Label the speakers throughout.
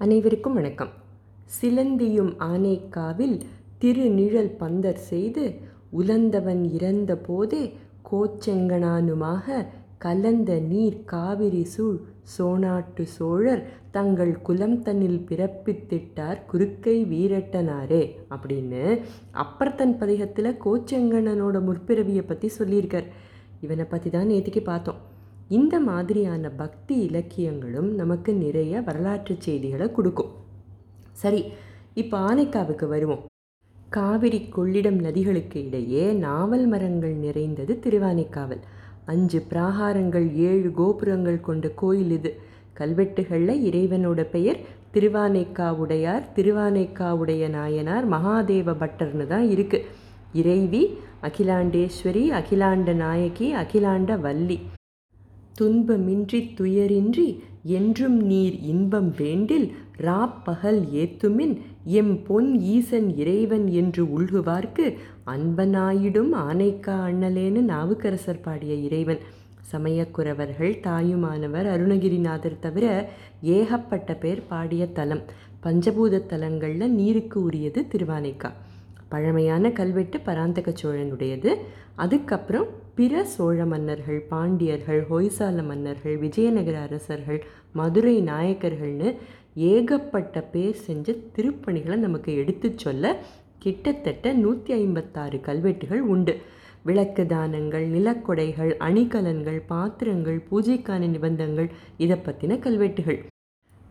Speaker 1: அனைவருக்கும் வணக்கம். சிலந்தியும் ஆனைக்காவில் திருநிழல் பந்தர் செய்து உலந்தவன் இறந்த போதே கோச்செங்கனானுமாக கலந்த நீர் காவிரி சூழ் சோனாட்டு சோழர் தங்கள் குலம் தன்னில் பிறப்பித்திட்டார் குறுக்கை வீரட்டனாரே அப்படின்னு அப்பர்த்தன் பதிகத்தில் கோச்செங்கணனோட முற்பிறவியை பற்றி சொல்லியிருக்கார். இவனை பற்றி தான் நேற்றுக்கு பார்த்தோம். இந்த மாதிரியான பக்தி இலக்கியங்களும் நமக்கு நிறைய வரலாற்று செய்திகளை கொடுக்கும். சரி இப்போ ஆனைக்காவுக்கு வருவோம். காவிரி கொள்ளிடம் நதிகளுக்கு இடையே நாவல் மரங்கள் நிறைந்தது திருவானைக்காவல். அஞ்சு பிராகாரங்கள் ஏழு கோபுரங்கள் கொண்ட கோயில் இது. கல்வெட்டுகளில் இறைவனோட பெயர் திருவானைக்காவுடையார் திருவானைக்காவுடைய நாயனார் மகாதேவ பட்டர்னு தான் இருக்குது இறைவி அகிலாண்டேஸ்வரி அகிலாண்ட நாயகி அகிலாண்ட வள்ளி. துன்பமின்றி துயரின்றி என்றும் நீர் இன்பம் வேண்டில் ராப்பகல் ஏத்துமின் எம் பொன் ஈசன் இறைவன் என்று உள்குவார்க்கு அன்பனாயிடும் ஆனைக்கா அண்ணலேன்னு நாவுக்கரசர் பாடிய இறைவன். சமயக்குறவர்கள் தாயுமானவர் அருணகிரிநாதர் தவிர ஏகப்பட்ட பேர் பாடிய தலம். பஞ்சபூத தலங்களில் நீருக்கு உரியது திருவானைக்கா. பழமையான கல்வெட்டு பராந்தக சோழனுடையது. அதுக்கப்புறம் பிற சோழ மன்னர்கள் பாண்டியர்கள் ஹொய்சால மன்னர்கள் விஜயநகர அரசர்கள் மதுரை நாயக்கர்கள்னு ஏகப்பட்ட பேர் செஞ்ச திருப்பணிகளை நமக்கு எடுத்து சொல்ல கிட்டத்தட்ட நூற்றி ஐம்பத்தாறு கல்வெட்டுகள் உண்டு. விளக்கு தானங்கள் நிலக்கொடைகள் அணிகலன்கள் பாத்திரங்கள் பூஜைக்கான நிபந்தங்கள் இதை பற்றின கல்வெட்டுகள்.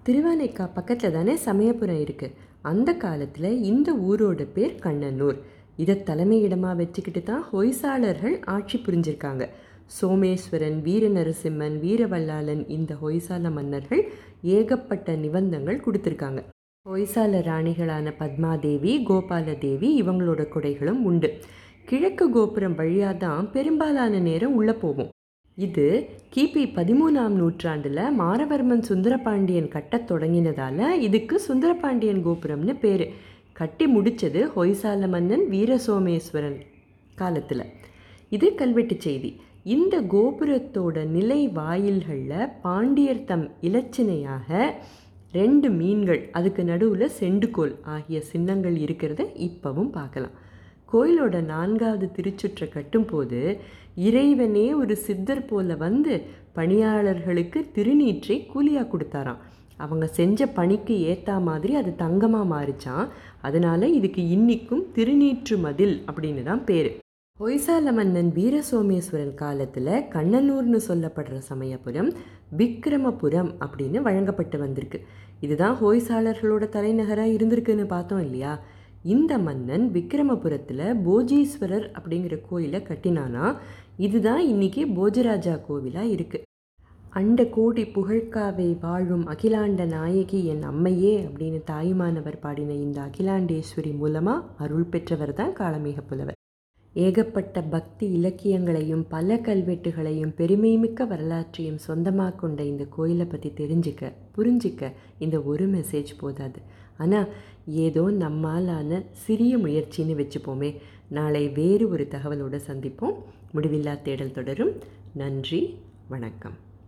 Speaker 1: திருவானைக்கா பக்கத்தில் தானே சமயபுரம் இருக்குது அந்த காலத்தில் இந்த ஊரோட பேர் கண்ணனூர். இதை தலைமையிடமாக வச்சுக்கிட்டு தான் ஹொய்சாளர்கள் ஆட்சி புரிஞ்சிருக்காங்க. சோமேஸ்வரன் வீர நரசிம்மன் வீரவல்லாளன் இந்த ஹொய்சால மன்னர்கள் ஏகப்பட்ட நிபந்தங்கள் கொடுத்துருக்காங்க. ஹொய்சால ராணிகளான பத்மாதேவி கோபாலதேவி இவங்களோட கொடைகளும் உண்டு. கிழக்கு கோபுரம் வழியாக தான் பெரும்பாலான நேரம் உள்ளே போவோம் இது கிபி பதிமூணாம் நூற்றாண்டில் மாரவர்மன் சுந்தரபாண்டியன் கட்டத் தொடங்கினதால் இதுக்கு சுந்தரபாண்டியன் கோபுரம்னு பேர். கட்டி முடித்தது ஹொய்சால மன்னன் வீரசோமேஸ்வரன் காலத்தில். இது கல்வெட்டு செய்தி. இந்த கோபுரத்தோட நிலை வாயில்களில் பாண்டியர் தம் இலச்சினையாக ரெண்டு மீன்கள் அதுக்கு நடுவில் செண்டுகோல் ஆகிய சின்னங்கள் இருக்கிறத இப்போவும் பார்க்கலாம். கோயிலோட நான்காவது திருச்சுற்றை கட்டும்போது இறைவனே ஒரு சித்தர் போல வந்து பணியாளர்களுக்கு திருநீற்றை கூலியாக கொடுத்தாராம். அவங்க செஞ்ச பணிக்கு ஏற்ற மாதிரி அது தங்கமாக மாறிச்சான். அதனால் இதுக்கு இன்னிக்கும் திருநீற்று மதில் அப்படின்னு தான் பேர். ஹொய்சால மன்னன் வீரசோமேஸ்வரன் காலத்தில் கண்ணனூர்னு சொல்லப்படுற சமயபுரம் விக்ரமபுரம் அப்படின்னு வழங்கப்பட்டு வந்திருக்கு. இதுதான் ஹோய்சாளர்களோட தலைநகராக இருந்திருக்குன்னு பார்த்தோம் இல்லையா? இந்த மன்னன் விக்ரமபுரத்தில் போஜீஸ்வரர் அப்படிங்கிற கோயிலை கட்டினானா? இதுதான் இன்னைக்கு போஜராஜா கோவிலாக இருக்குது அண்ட கோடி புகழ்காவை வாழும் அகிலாண்ட நாயகி என் அம்மையே அப்படின்னு தாயுமானவர் பாடின இந்த அகிலாண்டேஸ்வரி மூலமாக அருள் பெற்றவர் தான் காலமேக புலவர். ஏகப்பட்ட பக்தி இலக்கியங்களையும் பல கல்வெட்டுகளையும் பெருமைமிக்க வரலாற்றையும் சொந்தமாக கொண்ட இந்த கோயிலை பற்றி தெரிஞ்சுக்க புரிஞ்சிக்க இந்த ஒரு மெசேஜ் போதாது. ஆனால் ஏதோ நம்மாலான சிறிய முயற்சின்னு வச்சுப்போமே. நாளை வேறு ஒரு தகவலோடு சந்திப்போம். முடிவில்லா தேடல் தொடரும். நன்றி வணக்கம்.